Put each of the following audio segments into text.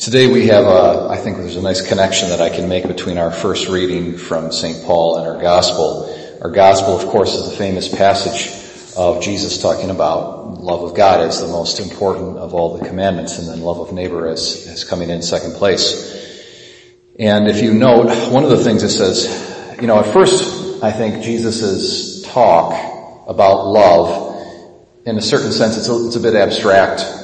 Today we have a, I think there's a nice connection that I can make between our first reading from St. Paul and our gospel. Our gospel, of course, is the famous passage of Jesus talking about love of God as the most important of all the commandments and then love of neighbor as, as coming in second place. And if you note, one of the things it says, you know, at first I think Jesus' talk about love, in a certain sense, it's a, it's a bit abstract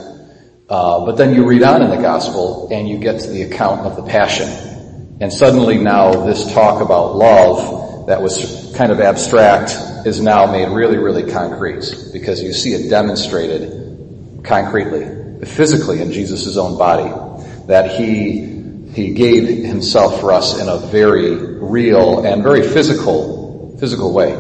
uh, but then you read on in the gospel and you get to the account of the passion. And suddenly now this talk about love that was kind of abstract is now made really, really concrete because you see it demonstrated concretely, physically in Jesus' own body that he, he gave himself for us in a very real and very physical, physical way.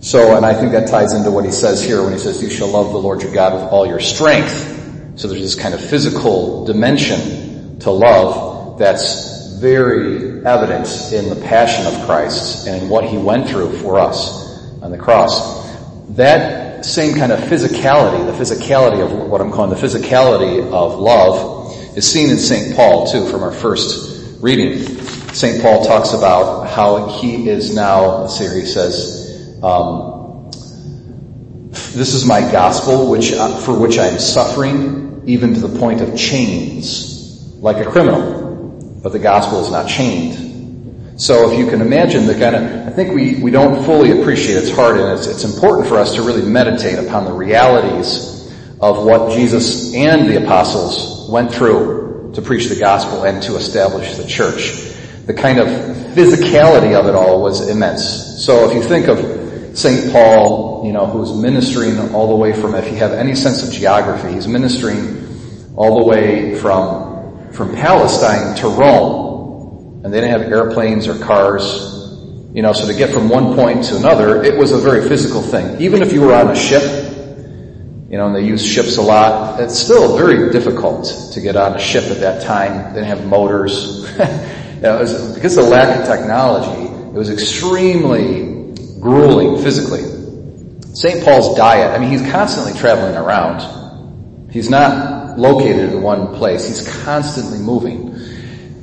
So, and I think that ties into what he says here when he says, you shall love the Lord your God with all your strength so there's this kind of physical dimension to love that's very evident in the passion of Christ and in what he went through for us on the cross. That same kind of physicality, the physicality of what I'm calling the physicality of love is seen in St. Paul too from our first reading. St. Paul talks about how he is now, let's see here, he says, um, this is my gospel which, uh, for which I am suffering even to the point of chains, like a criminal. But the gospel is not chained. So if you can imagine the kind of, I think we, we don't fully appreciate its heart and it's, it's important for us to really meditate upon the realities of what Jesus and the apostles went through to preach the gospel and to establish the church. The kind of physicality of it all was immense. So if you think of St. Paul you know, who's ministering all the way from, if you have any sense of geography, he's ministering all the way from, from Palestine to Rome. And they didn't have airplanes or cars. You know, so to get from one point to another, it was a very physical thing. Even if you were on a ship, you know, and they used ships a lot, it's still very difficult to get on a ship at that time. They didn't have motors. you know, was, because of the lack of technology, it was extremely grueling physically. St. Paul's diet, I mean, he's constantly traveling around. He's not located in one place. He's constantly moving.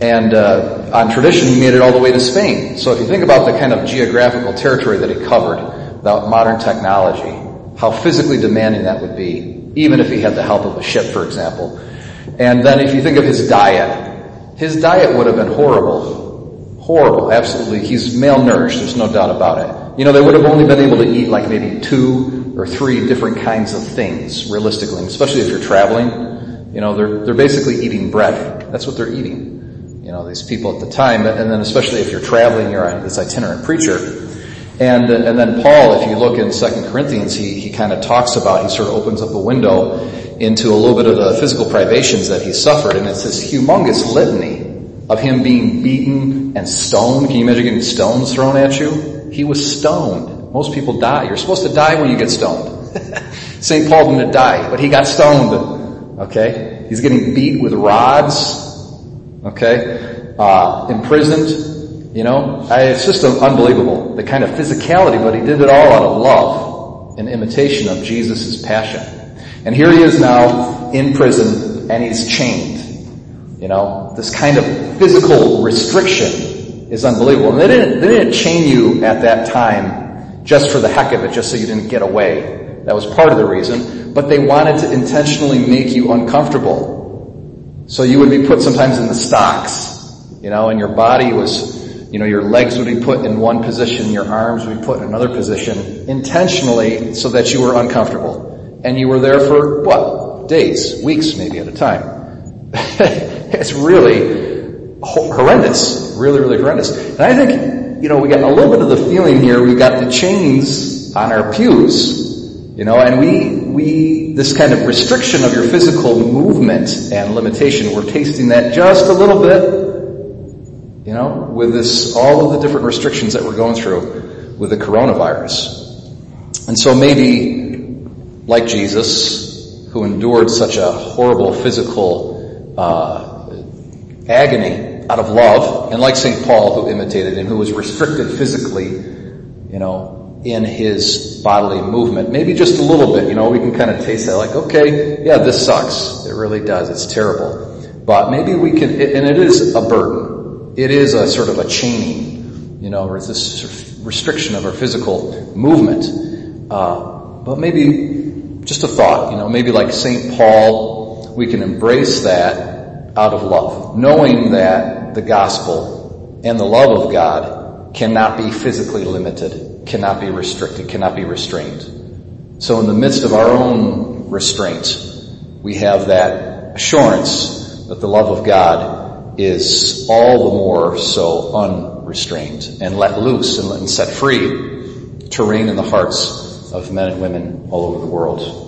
And uh, on tradition, he made it all the way to Spain. So if you think about the kind of geographical territory that he covered without modern technology, how physically demanding that would be, even if he had the help of a ship, for example. And then if you think of his diet, his diet would have been horrible. Horrible, absolutely. He's malnourished, there's no doubt about it. You know, they would have only been able to eat like maybe two or three different kinds of things, realistically, especially if you're traveling. You know, they're, they're basically eating bread. That's what they're eating. You know, these people at the time, and then especially if you're traveling, you're this itinerant preacher. And, and then Paul, if you look in Second Corinthians, he, he kind of talks about, he sort of opens up a window into a little bit of the physical privations that he suffered, and it's this humongous litany of him being beaten and stoned. Can you imagine getting stones thrown at you? He was stoned. Most people die. You're supposed to die when you get stoned. St. Paul didn't die, but he got stoned. Okay? He's getting beat with rods. Okay? Uh, imprisoned. You know? I, it's just unbelievable. The kind of physicality, but he did it all out of love and imitation of Jesus' passion. And here he is now in prison and he's chained. You know, this kind of physical restriction is unbelievable. And they didn't, they didn't chain you at that time just for the heck of it, just so you didn't get away. That was part of the reason. But they wanted to intentionally make you uncomfortable. So you would be put sometimes in the stocks, you know, and your body was, you know, your legs would be put in one position, your arms would be put in another position, intentionally so that you were uncomfortable. And you were there for what? Days, weeks maybe at a time. it's really horrendous. Really, really horrendous. And I think, you know, we got a little bit of the feeling here, we got the chains on our pews, you know, and we, we, this kind of restriction of your physical movement and limitation, we're tasting that just a little bit, you know, with this, all of the different restrictions that we're going through with the coronavirus. And so maybe, like Jesus, who endured such a horrible physical agony out of love, and like St. Paul who imitated him, who was restricted physically, you know, in his bodily movement. Maybe just a little bit, you know, we can kind of taste that like, okay, yeah, this sucks. It really does. It's terrible. But maybe we can, and it is a burden. It is a sort of a chaining, you know, or this restriction of our physical movement. Uh, but maybe just a thought, you know, maybe like St. Paul, we can embrace that out of love, knowing that the gospel and the love of God cannot be physically limited, cannot be restricted, cannot be restrained. So in the midst of our own restraints, we have that assurance that the love of God is all the more so unrestrained and let loose and set free to reign in the hearts of men and women all over the world.